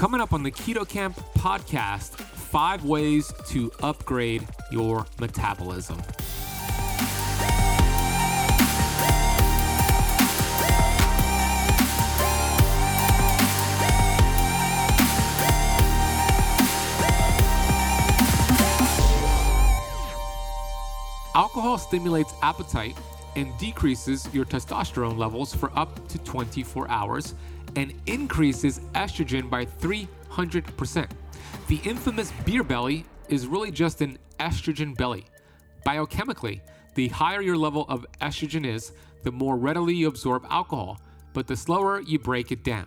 Coming up on the Keto Kamp podcast, five ways to upgrade your metabolism. Alcohol stimulates appetite and decreases your testosterone levels for up to 24 hours and increases estrogen by 300%. The infamous beer belly is really just an estrogen belly. Biochemically, the higher your level of estrogen is, the more readily you absorb alcohol, but the slower you break it down.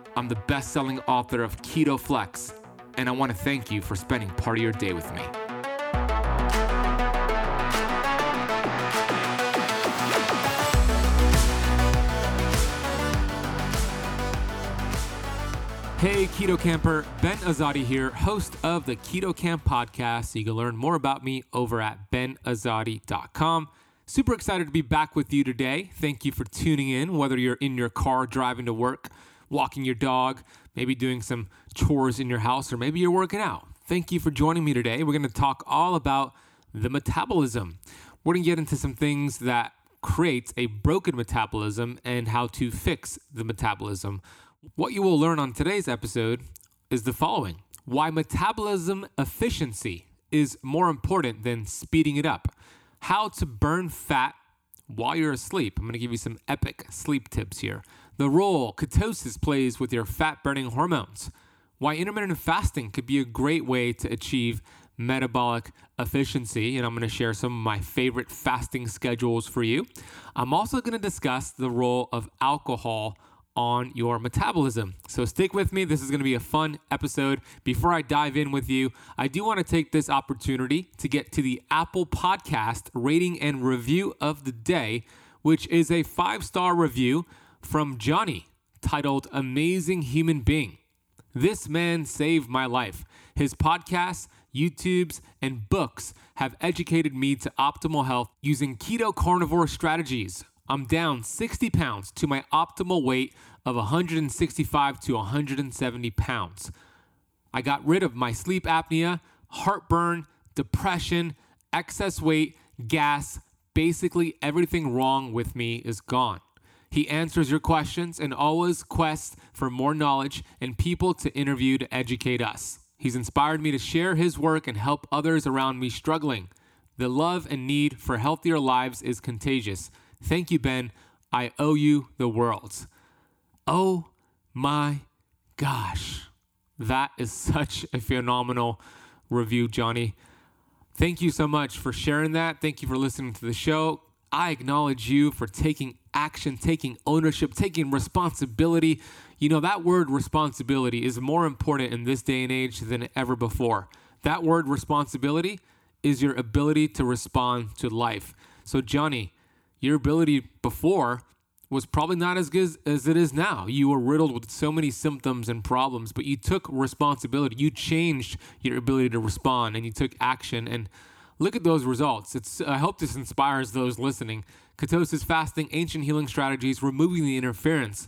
I'm the best selling author of Keto Flex, and I want to thank you for spending part of your day with me. Hey, Keto Kamper, Ben Azadi here, host of the Keto Kamp podcast. You can learn more about me over at benazadi.com. Super excited to be back with you today. Thank you for tuning in, whether you're in your car driving to work, walking your dog, maybe doing some chores in your house, or maybe you're working out. Thank you for joining me today. We're going to talk all about the metabolism. We're going to get into some things that creates a broken metabolism and how to fix the metabolism. What you will learn on today's episode is the following why metabolism efficiency is more important than speeding it up, how to burn fat while you're asleep. I'm going to give you some epic sleep tips here. The role ketosis plays with your fat burning hormones, why intermittent fasting could be a great way to achieve metabolic efficiency. And I'm going to share some of my favorite fasting schedules for you. I'm also going to discuss the role of alcohol on your metabolism. So stick with me. This is going to be a fun episode. Before I dive in with you, I do want to take this opportunity to get to the Apple Podcast rating and review of the day, which is a five star review from Johnny titled Amazing Human Being. This man saved my life. His podcasts, YouTubes, and books have educated me to optimal health using keto carnivore strategies I'm down 60 pounds to my optimal weight of 165 to 170 pounds. I got rid of my sleep apnea, heartburn, depression, excess weight, gas. Basically, everything wrong with me is gone. He answers your questions and always quests for more knowledge and people to interview to educate us. He's inspired me to share his work and help others around me struggling. The love and need for healthier lives is contagious. Thank you, Ben. I owe you the world. Oh my gosh. That is such a phenomenal review, Johnny. Thank you so much for sharing that. Thank you for listening to the show. I acknowledge you for taking action, taking ownership, taking responsibility. You know, that word responsibility is more important in this day and age than ever before. That word responsibility is your ability to respond to life. So, Johnny, your ability before was probably not as good as it is now. You were riddled with so many symptoms and problems, but you took responsibility. You changed your ability to respond and you took action. And look at those results. It's, I hope this inspires those listening. Ketosis, fasting, ancient healing strategies, removing the interference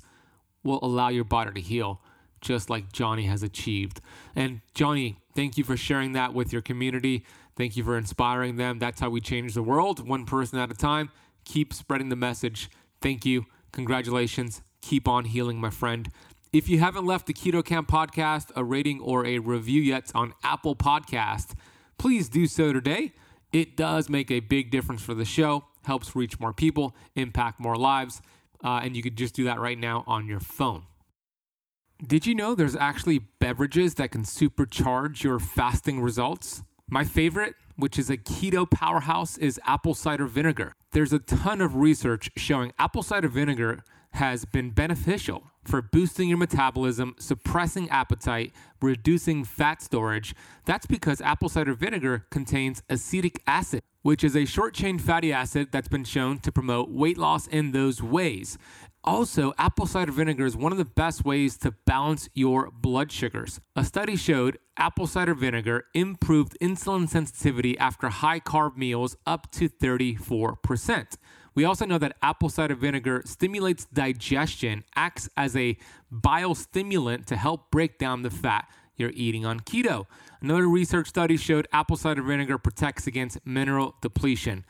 will allow your body to heal, just like Johnny has achieved. And Johnny, thank you for sharing that with your community. Thank you for inspiring them. That's how we change the world, one person at a time. Keep spreading the message. Thank you. Congratulations. Keep on healing, my friend. If you haven't left the Keto Kamp podcast a rating or a review yet on Apple Podcast, please do so today. It does make a big difference for the show, helps reach more people, impact more lives, uh, and you could just do that right now on your phone. Did you know there's actually beverages that can supercharge your fasting results? My favorite which is a keto powerhouse, is apple cider vinegar. There's a ton of research showing apple cider vinegar has been beneficial for boosting your metabolism, suppressing appetite, reducing fat storage. That's because apple cider vinegar contains acetic acid, which is a short chain fatty acid that's been shown to promote weight loss in those ways. Also, apple cider vinegar is one of the best ways to balance your blood sugars. A study showed apple cider vinegar improved insulin sensitivity after high carb meals up to 34%. We also know that apple cider vinegar stimulates digestion, acts as a bile stimulant to help break down the fat you're eating on keto. Another research study showed apple cider vinegar protects against mineral depletion.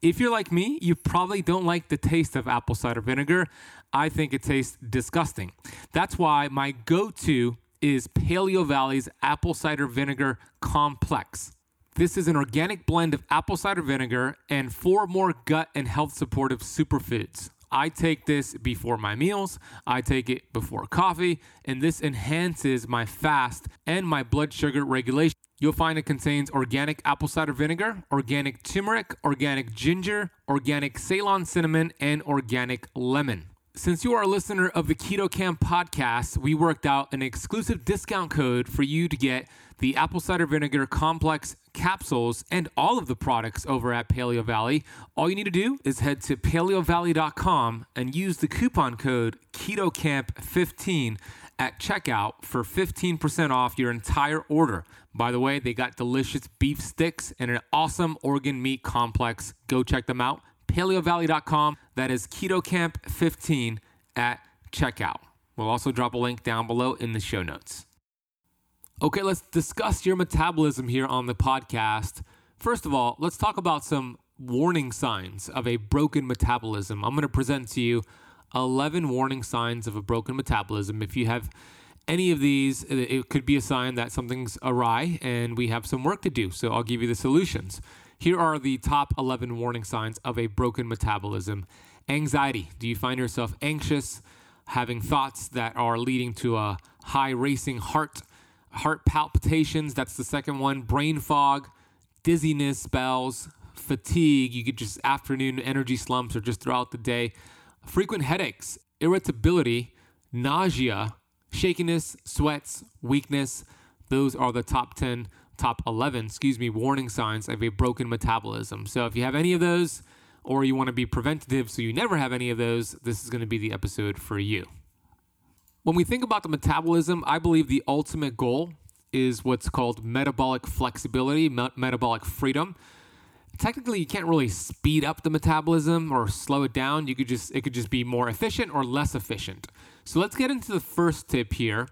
If you're like me, you probably don't like the taste of apple cider vinegar. I think it tastes disgusting. That's why my go to is Paleo Valley's apple cider vinegar complex. This is an organic blend of apple cider vinegar and four more gut and health supportive superfoods. I take this before my meals, I take it before coffee, and this enhances my fast and my blood sugar regulation. You'll find it contains organic apple cider vinegar, organic turmeric, organic ginger, organic Ceylon cinnamon, and organic lemon. Since you are a listener of the Keto Kamp podcast, we worked out an exclusive discount code for you to get the apple cider vinegar complex capsules and all of the products over at Paleo Valley. All you need to do is head to paleovalley.com and use the coupon code KetoKamp15 at checkout for 15% off your entire order. By the way, they got delicious beef sticks and an awesome organ meat complex. Go check them out paleovalley.com. That is KetoKamp15 at checkout. We'll also drop a link down below in the show notes. Okay, let's discuss your metabolism here on the podcast. First of all, let's talk about some warning signs of a broken metabolism. I'm going to present to you 11 warning signs of a broken metabolism. If you have any of these, it could be a sign that something's awry and we have some work to do. So I'll give you the solutions. Here are the top 11 warning signs of a broken metabolism. Anxiety. Do you find yourself anxious, having thoughts that are leading to a high racing heart, heart palpitations? That's the second one. Brain fog, dizziness spells, fatigue. You get just afternoon energy slumps or just throughout the day. Frequent headaches, irritability, nausea, shakiness, sweats, weakness. Those are the top 10 top 11, excuse me, warning signs of a broken metabolism. So if you have any of those, or you want to be preventative so you never have any of those, this is going to be the episode for you. When we think about the metabolism, I believe the ultimate goal is what's called metabolic flexibility, me- metabolic freedom. Technically, you can't really speed up the metabolism or slow it down. You could just it could just be more efficient or less efficient. So let's get into the first tip here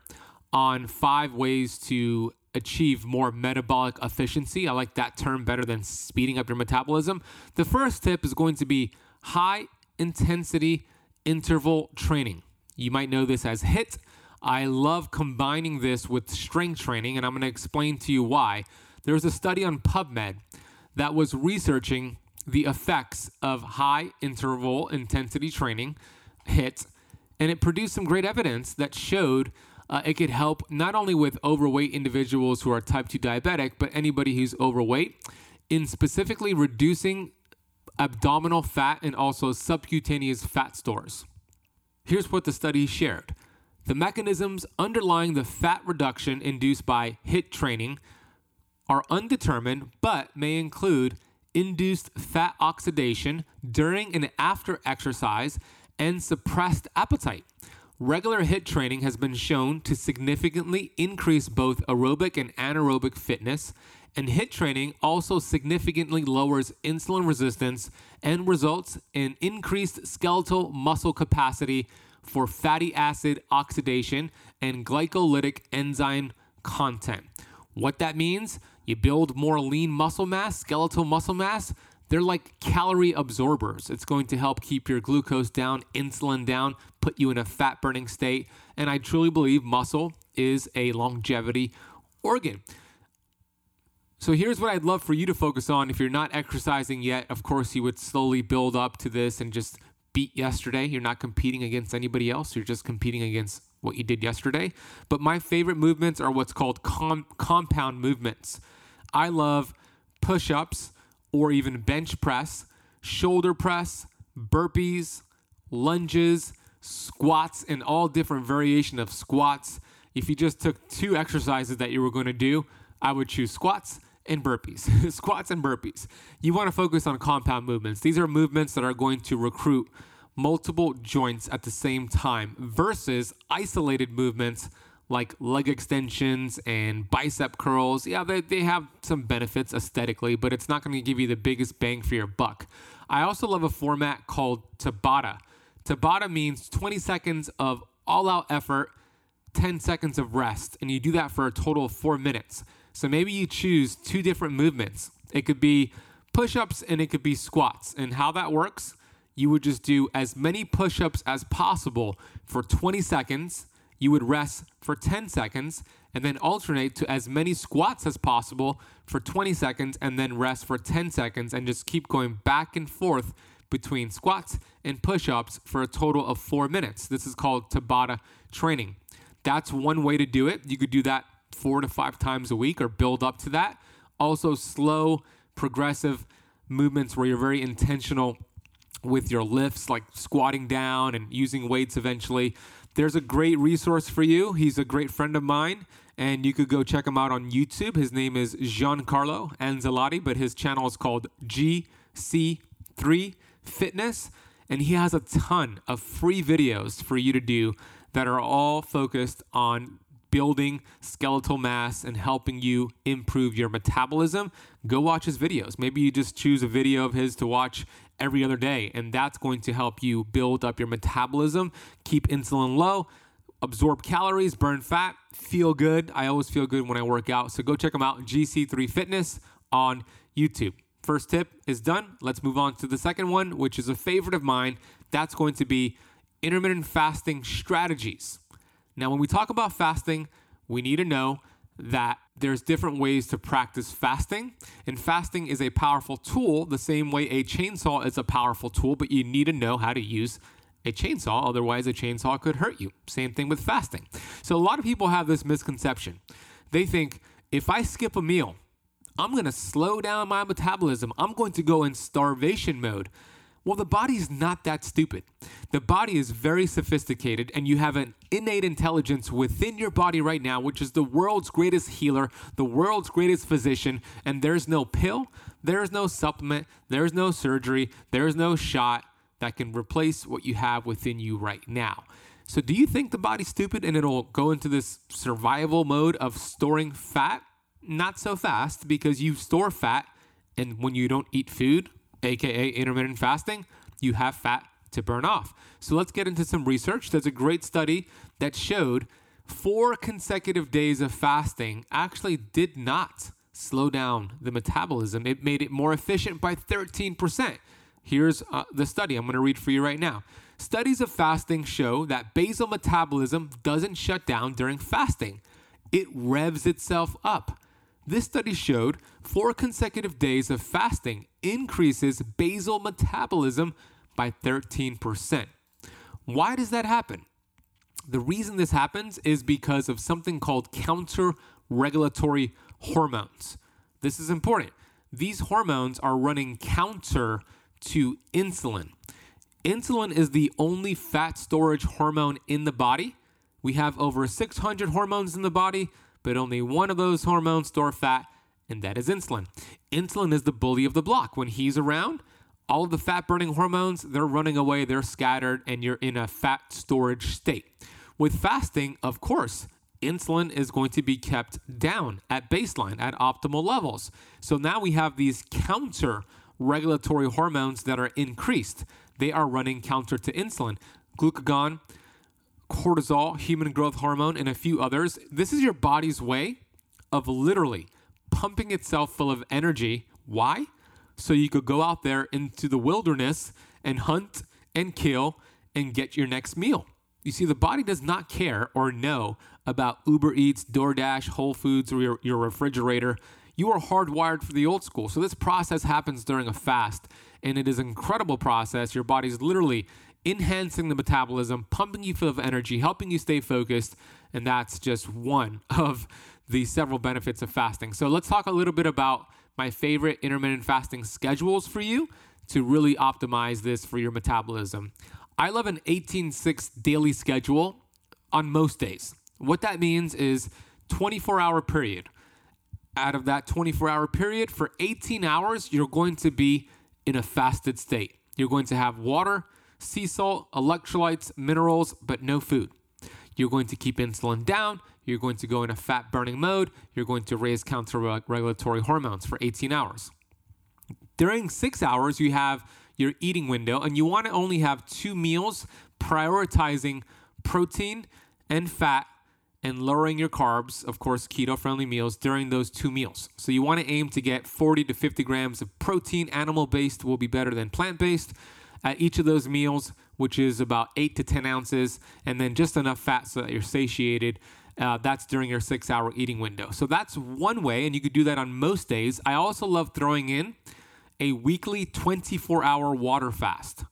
on five ways to achieve more metabolic efficiency. I like that term better than speeding up your metabolism. The first tip is going to be high intensity interval training. You might know this as HIIT. I love combining this with strength training, and I'm going to explain to you why. There was a study on PubMed that was researching the effects of high interval intensity training, HIIT, and it produced some great evidence that showed uh, it could help not only with overweight individuals who are type 2 diabetic, but anybody who's overweight in specifically reducing abdominal fat and also subcutaneous fat stores. Here's what the study shared the mechanisms underlying the fat reduction induced by HIIT training are undetermined, but may include induced fat oxidation during and after exercise and suppressed appetite. Regular HIIT training has been shown to significantly increase both aerobic and anaerobic fitness, and HIIT training also significantly lowers insulin resistance and results in increased skeletal muscle capacity for fatty acid oxidation and glycolytic enzyme content. What that means, you build more lean muscle mass, skeletal muscle mass, they're like calorie absorbers. It's going to help keep your glucose down, insulin down, put you in a fat burning state. And I truly believe muscle is a longevity organ. So here's what I'd love for you to focus on. If you're not exercising yet, of course, you would slowly build up to this and just beat yesterday. You're not competing against anybody else, you're just competing against what you did yesterday. But my favorite movements are what's called com- compound movements. I love push ups, or even bench press, shoulder press, burpees, lunges, squats, and all different variation of squats. If you just took two exercises that you were going to do, I would choose squats and burpees. squats and burpees. You want to focus on compound movements. These are movements that are going to recruit multiple joints at the same time versus isolated movements like leg extensions and bicep curls. Yeah, they, they have some benefits aesthetically, but it's not going to give you the biggest bang for your buck. I also love a format called Tabata. Tabata means 20 seconds of all out effort, 10 seconds of rest, and you do that for a total of four minutes. So maybe you choose two different movements. It could be push ups and it could be squats. And how that works, you would just do as many push ups as possible for 20 seconds. You would rest for 10 seconds and then alternate to as many squats as possible for 20 seconds and then rest for 10 seconds and just keep going back and forth between squats and push ups for a total of four minutes. This is called Tabata training. That's one way to do it. You could do that four to five times a week or build up to that. Also, slow, progressive movements where you're very intentional with your lifts, like squatting down and using weights eventually. There's a great resource for you. He's a great friend of mine, and you could go check him out on YouTube. His name is Giancarlo Anzalati, but his channel is called GC3 Fitness, and he has a ton of free videos for you to do that are all focused on building skeletal mass and helping you improve your metabolism, go watch his videos. Maybe you just choose a video of his to watch every other day, and that's going to help you build up your metabolism, keep insulin low, absorb calories, burn fat, feel good. I always feel good when I work out. So go check them out, GC3 Fitness on YouTube. First tip is done. Let's move on to the second one, which is a favorite of mine. That's going to be intermittent fasting strategies. Now, when we talk about fasting, we need to know that there's different ways to practice fasting. And fasting is a powerful tool, the same way a chainsaw is a powerful tool, but you need to know how to use a chainsaw. Otherwise, a chainsaw could hurt you. Same thing with fasting. So, a lot of people have this misconception. They think if I skip a meal, I'm going to slow down my metabolism, I'm going to go in starvation mode. Well, the body's not that stupid. The body is very sophisticated, and you have an innate intelligence within your body right now, which is the world's greatest healer, the world's greatest physician. And there's no pill, there's no supplement, there's no surgery, there's no shot that can replace what you have within you right now. So, do you think the body's stupid and it'll go into this survival mode of storing fat? Not so fast because you store fat, and when you don't eat food, aka intermittent fasting, you have fat to burn off. So let's get into some research. There's a great study that showed four consecutive days of fasting actually did not slow down the metabolism. It made it more efficient by 13%. Here's uh, the study I'm going to read for you right now. Studies of fasting show that basal metabolism doesn't shut down during fasting, it revs itself up. This study showed four consecutive days of fasting increases basal metabolism by 13%. Why does that happen? The reason this happens is because of something called counter regulatory hormones. This is important. These hormones are running counter to insulin. Insulin is the only fat storage hormone in the body. We have over 600 hormones in the body but only one of those hormones store fat, and that is insulin. Insulin is the bully of the block. When he's around, all of the fat burning hormones, they're running away, they're scattered, and you're in a fat storage state. With fasting, of course, insulin is going to be kept down at baseline, at optimal levels. So now we have these counter regulatory hormones that are increased. They are running counter to insulin. Glucagon, cortisol, human growth hormone, and a few others. This is your body's way of literally pumping itself full of energy. Why? So you could go out there into the wilderness and hunt and kill and get your next meal. You see, the body does not care or know about Uber Eats, DoorDash, Whole Foods, or your, your refrigerator. You are hardwired for the old school. So this process happens during a fast, and it is an incredible process. Your body's literally enhancing the metabolism, pumping you full of energy, helping you stay focused. And that's just one of the several benefits of fasting. So let's talk a little bit about my favorite intermittent fasting schedules for you to really optimize this for your metabolism. I love an 18 6 daily schedule on most days. What that means is 24 hour period. Out of that 24 hour period, for 18 hours, you're going to be in a fasted state. You're going to have water, sea salt, electrolytes, minerals, but no food. You're going to keep insulin down. You're going to go in a fat burning mode. You're going to raise counter regulatory hormones for 18 hours. During six hours, you have your eating window, and you want to only have two meals, prioritizing protein and fat and lowering your carbs, of course, keto friendly meals during those two meals. So you want to aim to get 40 to 50 grams of protein. Animal based will be better than plant based at each of those meals, which is about 8 to 10 ounces, and then just enough fat so that you're satiated. Uh, that's during your six hour eating window. So that's one way, and you could do that on most days. I also love throwing in a weekly 24 hour water fast.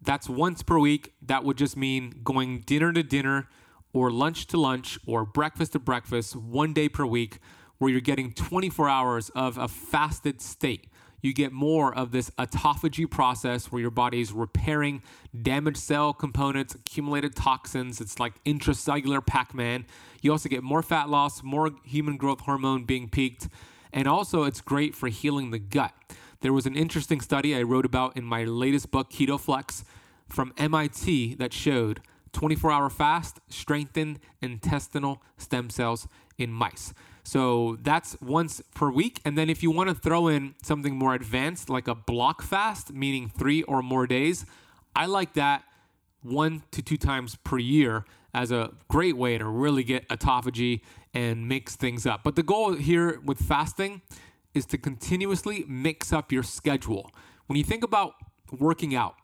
That's once per week. That would just mean going dinner to dinner or lunch to lunch or breakfast to breakfast one day per week where you're getting 24 hours of a fasted state. You get more of this autophagy process where your body is repairing damaged cell components, accumulated toxins. It's like intracellular Pac Man. You also get more fat loss, more human growth hormone being peaked, and also it's great for healing the gut. There was an interesting study I wrote about in my latest book, Keto Flex, from MIT that showed 24 hour fast strengthened intestinal stem cells in mice. So that's once per week. And then if you want to throw in something more advanced, like a block fast, meaning three or more days, I like that one to two times per year as a great way to really get autophagy and mix things up. But the goal here with fasting is to continuously mix up your schedule. When you think about working out,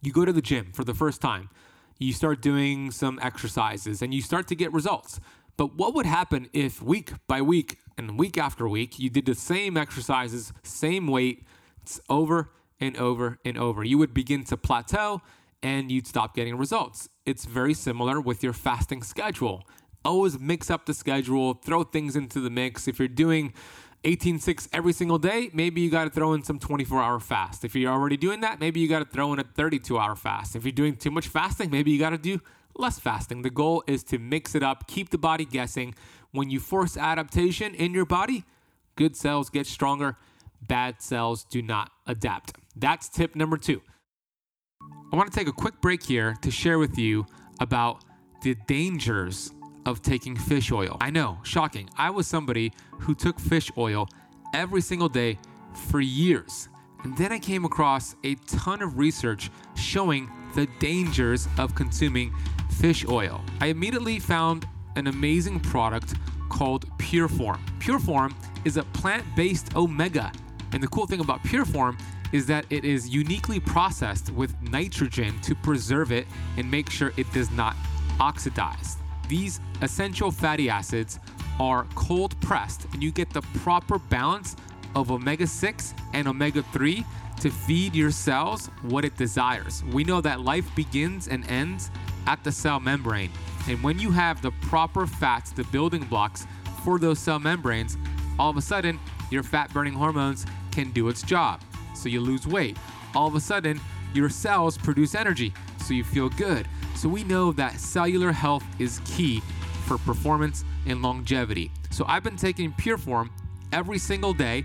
you go to the gym for the first time, you start doing some exercises, and you start to get results. But what would happen if week by week and week after week you did the same exercises, same weight, over and over and over? You would begin to plateau and you'd stop getting results. It's very similar with your fasting schedule. Always mix up the schedule, throw things into the mix. If you're doing 18.6 every single day, maybe you got to throw in some 24 hour fast. If you're already doing that, maybe you got to throw in a 32 hour fast. If you're doing too much fasting, maybe you got to do less fasting. The goal is to mix it up, keep the body guessing. When you force adaptation in your body, good cells get stronger, bad cells do not adapt. That's tip number two. I want to take a quick break here to share with you about the dangers of taking fish oil. I know, shocking. I was somebody who took fish oil every single day for years. And then I came across a ton of research showing the dangers of consuming fish oil. I immediately found an amazing product called Pureform. Pureform is a plant based omega. And the cool thing about Pureform is that it is uniquely processed with nitrogen to preserve it and make sure it does not oxidize. These essential fatty acids are cold pressed, and you get the proper balance of omega 6 and omega 3 to feed your cells what it desires. We know that life begins and ends at the cell membrane. And when you have the proper fats, the building blocks for those cell membranes, all of a sudden your fat burning hormones can do its job. So you lose weight. All of a sudden, your cells produce energy, so you feel good. So we know that cellular health is key for performance and longevity. So I've been taking Pureform every single day.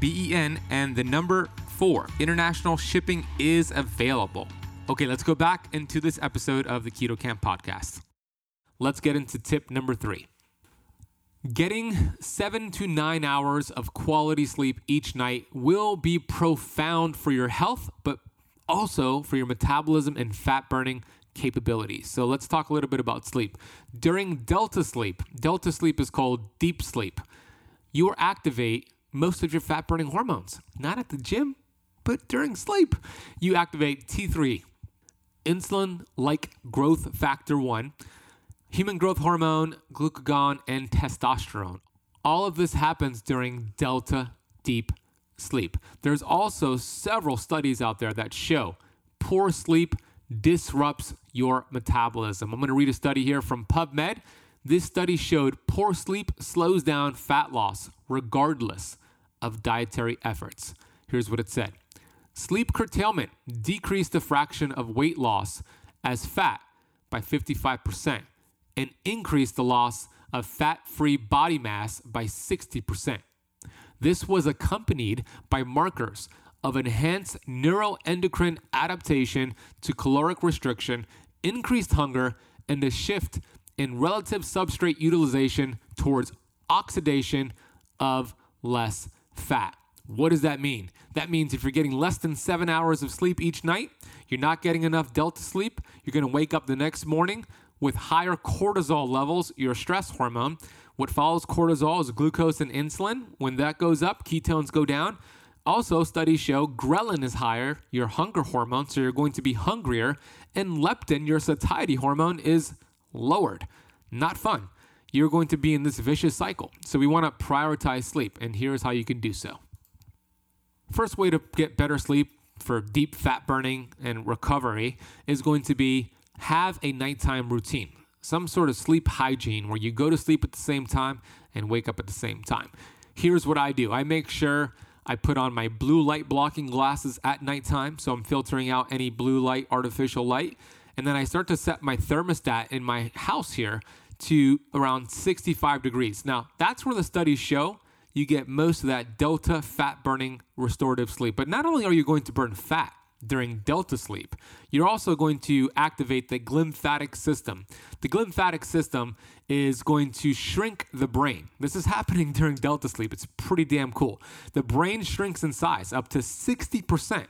B E N, and the number 4. International shipping is available. Okay, let's go back into this episode of the Keto Kamp podcast. Let's get into tip number three. Getting seven to nine hours of quality sleep each night will be profound for your health, but also for your metabolism and fat burning capabilities. So let's talk a little bit about sleep. During delta sleep, delta sleep is called deep sleep. You activate most of your fat burning hormones, not at the gym, but during sleep. You activate T3, insulin like growth factor 1, human growth hormone, glucagon, and testosterone. All of this happens during delta deep sleep. There's also several studies out there that show poor sleep disrupts your metabolism. I'm going to read a study here from PubMed. This study showed poor sleep slows down fat loss regardless of dietary efforts. Here's what it said Sleep curtailment decreased the fraction of weight loss as fat by 55% and increased the loss of fat free body mass by 60%. This was accompanied by markers of enhanced neuroendocrine adaptation to caloric restriction, increased hunger, and a shift in relative substrate utilization towards oxidation of less fat. What does that mean? That means if you're getting less than seven hours of sleep each night, you're not getting enough delta sleep, you're gonna wake up the next morning with higher cortisol levels, your stress hormone. What follows cortisol is glucose and insulin. When that goes up, ketones go down. Also, studies show ghrelin is higher, your hunger hormone, so you're going to be hungrier, and leptin, your satiety hormone, is lowered. Not fun. You're going to be in this vicious cycle. So, we want to prioritize sleep, and here's how you can do so. First way to get better sleep for deep fat burning and recovery is going to be have a nighttime routine, some sort of sleep hygiene where you go to sleep at the same time and wake up at the same time. Here's what I do I make sure I put on my blue light blocking glasses at nighttime, so I'm filtering out any blue light, artificial light. And then I start to set my thermostat in my house here to around 65 degrees. Now, that's where the studies show you get most of that delta fat burning restorative sleep. But not only are you going to burn fat, during delta sleep. You're also going to activate the glymphatic system. The glymphatic system is going to shrink the brain. This is happening during delta sleep. It's pretty damn cool. The brain shrinks in size up to 60%.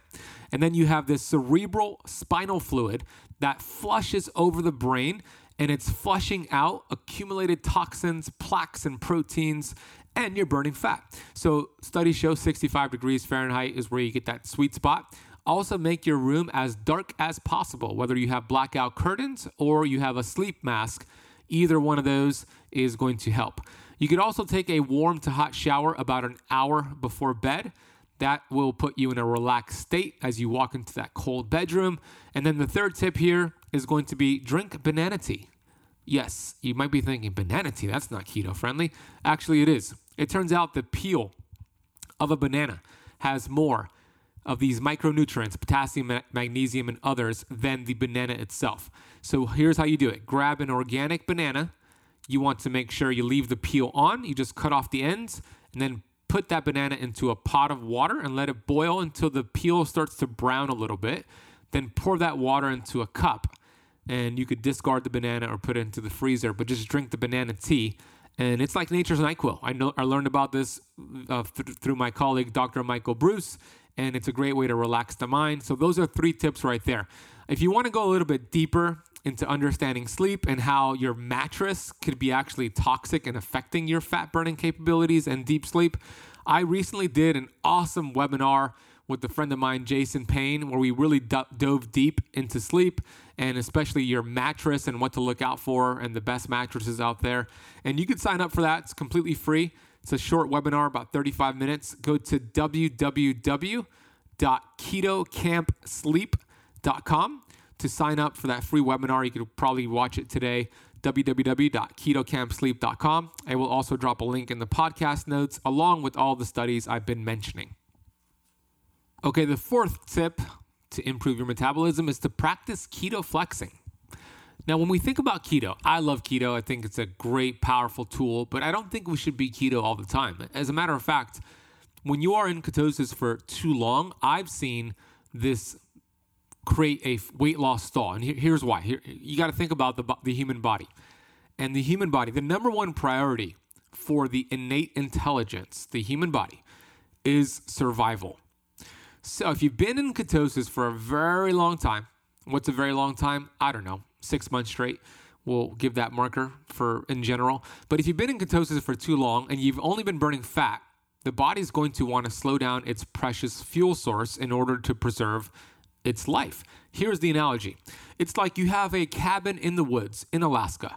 And then you have this cerebral spinal fluid that flushes over the brain and it's flushing out accumulated toxins, plaques, and proteins and you're burning fat. So studies show 65 degrees Fahrenheit is where you get that sweet spot. Also, make your room as dark as possible, whether you have blackout curtains or you have a sleep mask. Either one of those is going to help. You could also take a warm to hot shower about an hour before bed. That will put you in a relaxed state as you walk into that cold bedroom. And then the third tip here is going to be drink banana tea. Yes, you might be thinking banana tea, that's not keto friendly. Actually, it is. It turns out the peel of a banana has more of these micronutrients, potassium, magnesium, and others, than the banana itself. So here's how you do it grab an organic banana. You want to make sure you leave the peel on. You just cut off the ends and then put that banana into a pot of water and let it boil until the peel starts to brown a little bit. Then pour that water into a cup. And you could discard the banana or put it into the freezer, but just drink the banana tea and it's like nature's NyQuil. I know I learned about this uh, th- through my colleague Dr. Michael Breus, and it's a great way to relax the mind. So those are three tips right there. If you want to go a little bit deeper into understanding sleep and how your mattress could be actually toxic and affecting your fat burning capabilities and deep sleep, I recently did an awesome webinar with a friend of mine, Jason Payne, where we really do- dove deep into sleep and especially your mattress and what to look out for and the best mattresses out there. And you can sign up for that, it's completely free. It's a short webinar, about 35 minutes. Go to www.ketokampsleep.com to sign up for that free webinar. You could probably watch it today www.ketokampsleep.com. I will also drop a link in the podcast notes along with all the studies I've been mentioning. Okay, the fourth tip to improve your metabolism is to practice keto flexing. Now, when we think about keto, I love keto. I think it's a great, powerful tool, but I don't think we should be keto all the time. As a matter of fact, when you are in ketosis for too long, I've seen this create a weight loss stall. And here's why. Here, you got to think about the, the human body. And the human body, the number one priority for the innate intelligence, the human body, is survival. So if you've been in ketosis for a very long time, what's a very long time? I don't know, six months straight. We'll give that marker for in general. But if you've been in ketosis for too long and you've only been burning fat, the body's going to want to slow down its precious fuel source in order to preserve its life. Here's the analogy it's like you have a cabin in the woods in Alaska,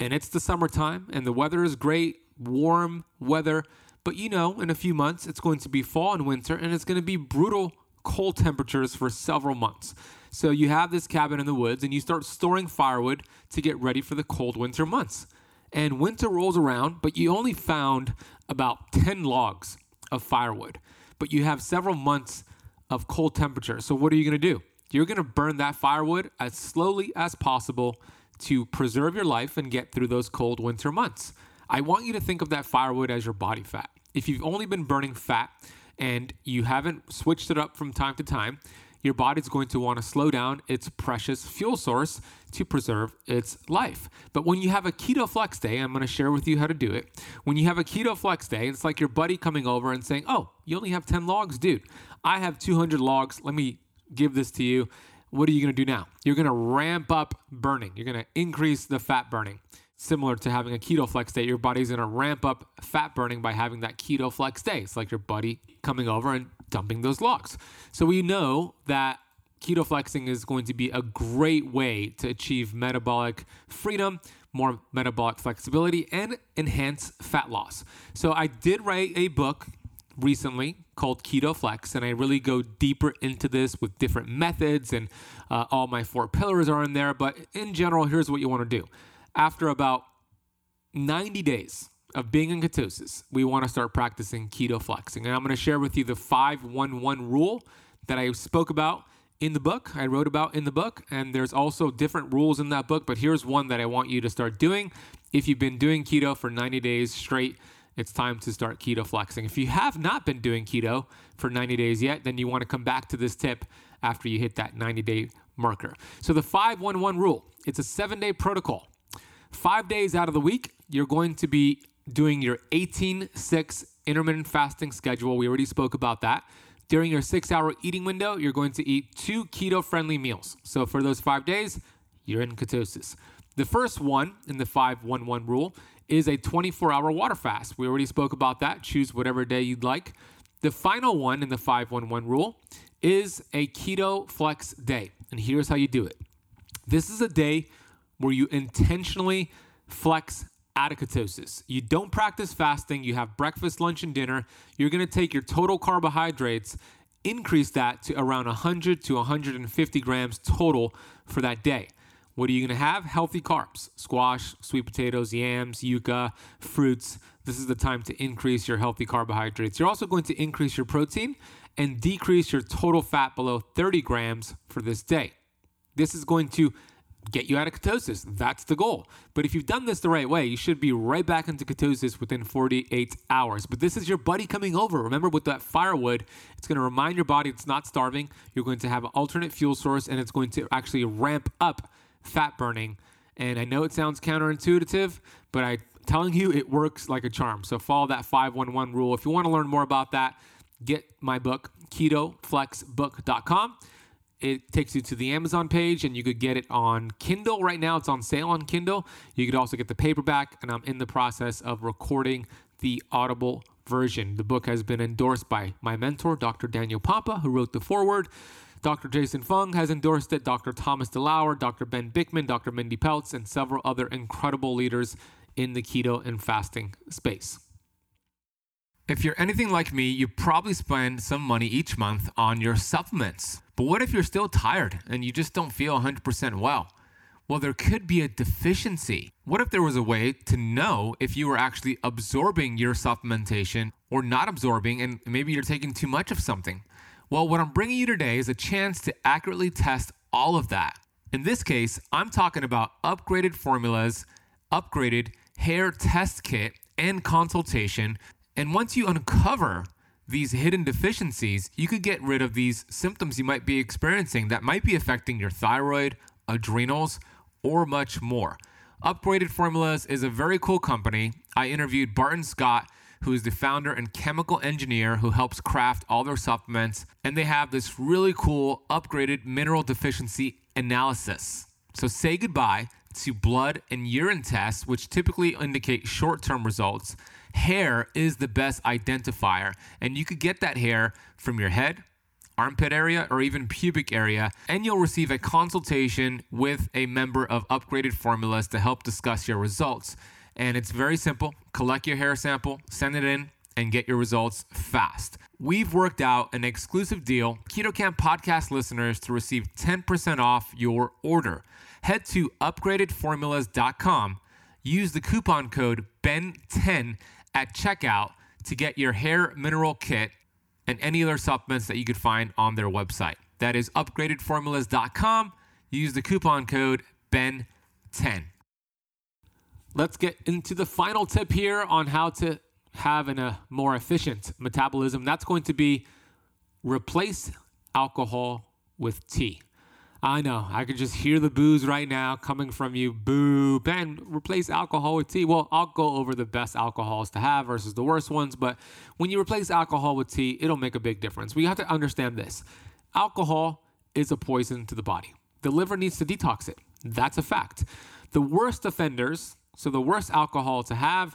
and it's the summertime, and the weather is great, warm weather. But you know, in a few months, it's going to be fall and winter, and it's going to be brutal cold temperatures for several months. So you have this cabin in the woods, and you start storing firewood to get ready for the cold winter months. And winter rolls around, but you only found about 10 logs of firewood, but you have several months of cold temperature. So, what are you going to do? You're going to burn that firewood as slowly as possible to preserve your life and get through those cold winter months. I want you to think of that firewood as your body fat. If you've only been burning fat and you haven't switched it up from time to time, your body's going to want to slow down its precious fuel source to preserve its life. But when you have a keto flex day, I'm going to share with you how to do it. When you have a keto flex day, it's like your buddy coming over and saying, Oh, you only have 10 logs, dude. I have 200 logs. Let me give this to you. What are you going to do now? You're going to ramp up burning, you're going to increase the fat burning. Similar to having a keto flex day, your body's going to ramp up fat burning by having that keto flex day. It's like your buddy coming over and dumping those logs. So we know that keto flexing is going to be a great way to achieve metabolic freedom, more metabolic flexibility, and enhance fat loss. So I did write a book recently called Keto Flex, and I really go deeper into this with different methods, and uh, all my four pillars are in there. But in general, here's what you want to do. After about 90 days of being in ketosis, we want to start practicing keto flexing. And I'm going to share with you the 511 rule that I spoke about in the book, I wrote about in the book, and there's also different rules in that book, but here's one that I want you to start doing. If you've been doing keto for 90 days straight, it's time to start keto flexing. If you have not been doing keto for 90 days yet, then you want to come back to this tip after you hit that 90 day marker. So the 511 rule, it's a 7-day protocol. 5 days out of the week, you're going to be doing your 18-6 intermittent fasting schedule. We already spoke about that. During your six hour eating window, you're going to eat two keto friendly meals. So for those five days, you're in ketosis. The first one in the 511 rule is a 24 hour water fast. We already spoke about that. Choose whatever day you'd like. The final one in the 511 rule is a keto flex day. And here's how you do it this is a day where you intentionally flex ketosis. You don't practice fasting, you have breakfast, lunch, and dinner. You're gonna take your total carbohydrates, increase that to around 100 to 150 grams total for that day. What are you gonna have? Healthy carbs squash, sweet potatoes, yams, yuca, fruits. This is the time to increase your healthy carbohydrates. You're also going to increase your protein and decrease your total fat below 30 grams for this day. This is going to get you out of ketosis. That's the goal. But if you've done this the right way, you should be right back into ketosis within 48 hours. But this is your buddy coming over. Remember, with that firewood, it's going to remind your body it's not starving. You're going to have an alternate fuel source, and it's going to actually ramp up fat burning. And I know it sounds counterintuitive, but I'm telling you, it works like a charm. So follow that 511 rule. If you want to learn more about that, get my book, ketoflexbook.com it takes you to the Amazon page and you could get it on Kindle right now. It's on sale on Kindle. You could also get the paperback, and I'm in the process of recording the Audible version. The book has been endorsed by my mentor, Dr. Daniel Pompa, who wrote the foreword. Dr. Jason Fung has endorsed it, Dr. Thomas DeLauer, Dr. Ben Bikman, Dr. Mindy Pelz, and several other incredible leaders in the keto and fasting space. If you're anything like me, you probably spend some money each month on your supplements. But what if you're still tired and you just don't feel 100% well? Well, there could be a deficiency. What if there was a way to know if you were actually absorbing your supplementation or not absorbing, and maybe you're taking too much of something? Well, what I'm bringing you today is a chance to accurately test all of that. In this case, I'm talking about upgraded formulas, upgraded hair test kit, and consultation and once you uncover these hidden deficiencies, you could get rid of these symptoms you might be experiencing that might be affecting your thyroid, adrenals, or much more. Upgraded Formulas is a very cool company. I interviewed Barton Scott, who is the founder and chemical engineer who helps craft all their supplements, and they have this really cool upgraded mineral deficiency analysis. So say goodbye to blood and urine tests, which typically indicate short term results, hair is the best identifier, and you could get that hair from your head, armpit area, or even pubic area, and you'll receive a consultation with a member of Upgraded Formulas to help discuss your results. And it's very simple collect your hair sample, send it in, and get your results fast. We've worked out an exclusive deal, Keto Kamp podcast listeners, to receive 10% off your order. Head to upgradedformulas.com, use the coupon code BEN10 at checkout to get your hair mineral kit and any other supplements that you could find on their website. That is upgradedformulas.com. Use the coupon code BEN10. Let's get into the final tip here on how to have a more efficient metabolism. That's going to be replace alcohol with tea. I know, I can just hear the boos right now coming from you. Boo, Ben, replace alcohol with tea. Well, I'll go over the best alcohols to have versus the worst ones, but when you replace alcohol with tea, it'll make a big difference. We have to understand this alcohol is a poison to the body. The liver needs to detox it. That's a fact. The worst offenders, so the worst alcohol to have,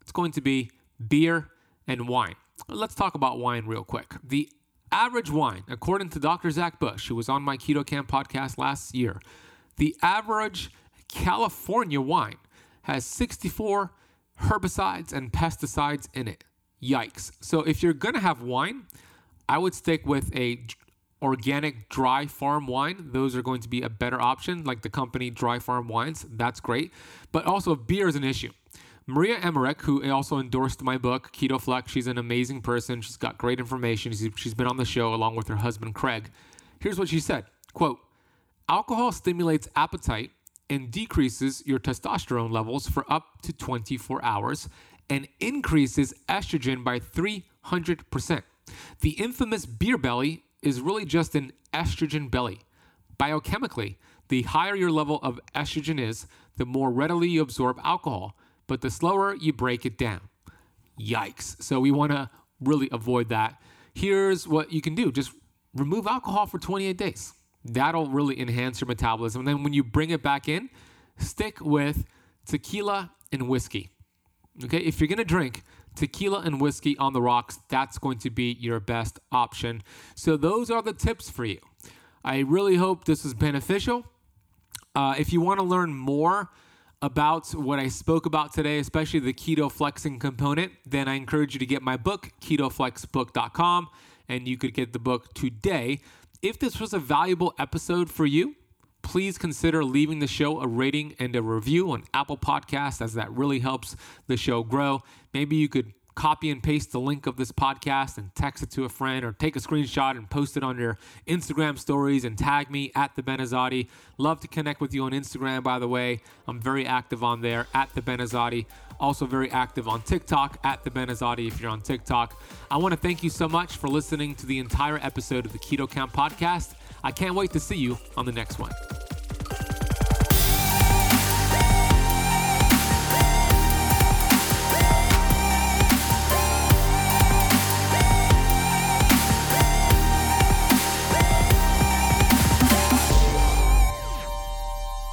it's going to be beer and wine. Let's talk about wine real quick. The average wine, according to Dr. Zach Bush, who was on my Keto Kamp podcast last year, the average California wine has 64 herbicides and pesticides in it. Yikes. So if you're going to have wine, I would stick with a organic dry farm wine. Those are going to be a better option, like the company Dry Farm Wines. That's great. But also, beer is an issue. Maria Emmerich, who also endorsed my book, Keto Flex, she's an amazing person. She's got great information. She's been on the show along with her husband, Craig. Here's what she said quote, alcohol stimulates appetite and decreases your testosterone levels for up to 24 hours and increases estrogen by 300%. The infamous beer belly is really just an estrogen belly. Biochemically, the higher your level of estrogen is, the more readily you absorb alcohol but the slower you break it down. Yikes. So we want to really avoid that. Here's what you can do just remove alcohol for 28 days. That'll really enhance your metabolism. And then when you bring it back in, stick with tequila and whiskey. Okay, if you're gonna drink tequila and whiskey on the rocks, that's going to be your best option. So, those are the tips for you. I really hope this is beneficial. Uh, if you want to learn more, about what I spoke about today, especially the keto flexing component, then I encourage you to get my book, ketoflexbook.com, and you could get the book today. If this was a valuable episode for you, please consider leaving the show a rating and a review on Apple Podcasts, as that really helps the show grow. Maybe you could copy and paste the link of this podcast and text it to a friend or take a screenshot and post it on your Instagram stories and tag me at the Ben Azadi. Love to connect with you on Instagram, by the way. I'm very active on there at the Ben Azadi. Also very active on TikTok at the Ben Azadi if you're on TikTok. I want to thank you so much for listening to the entire episode of the Keto Kamp podcast. I can't wait to see you on the next one.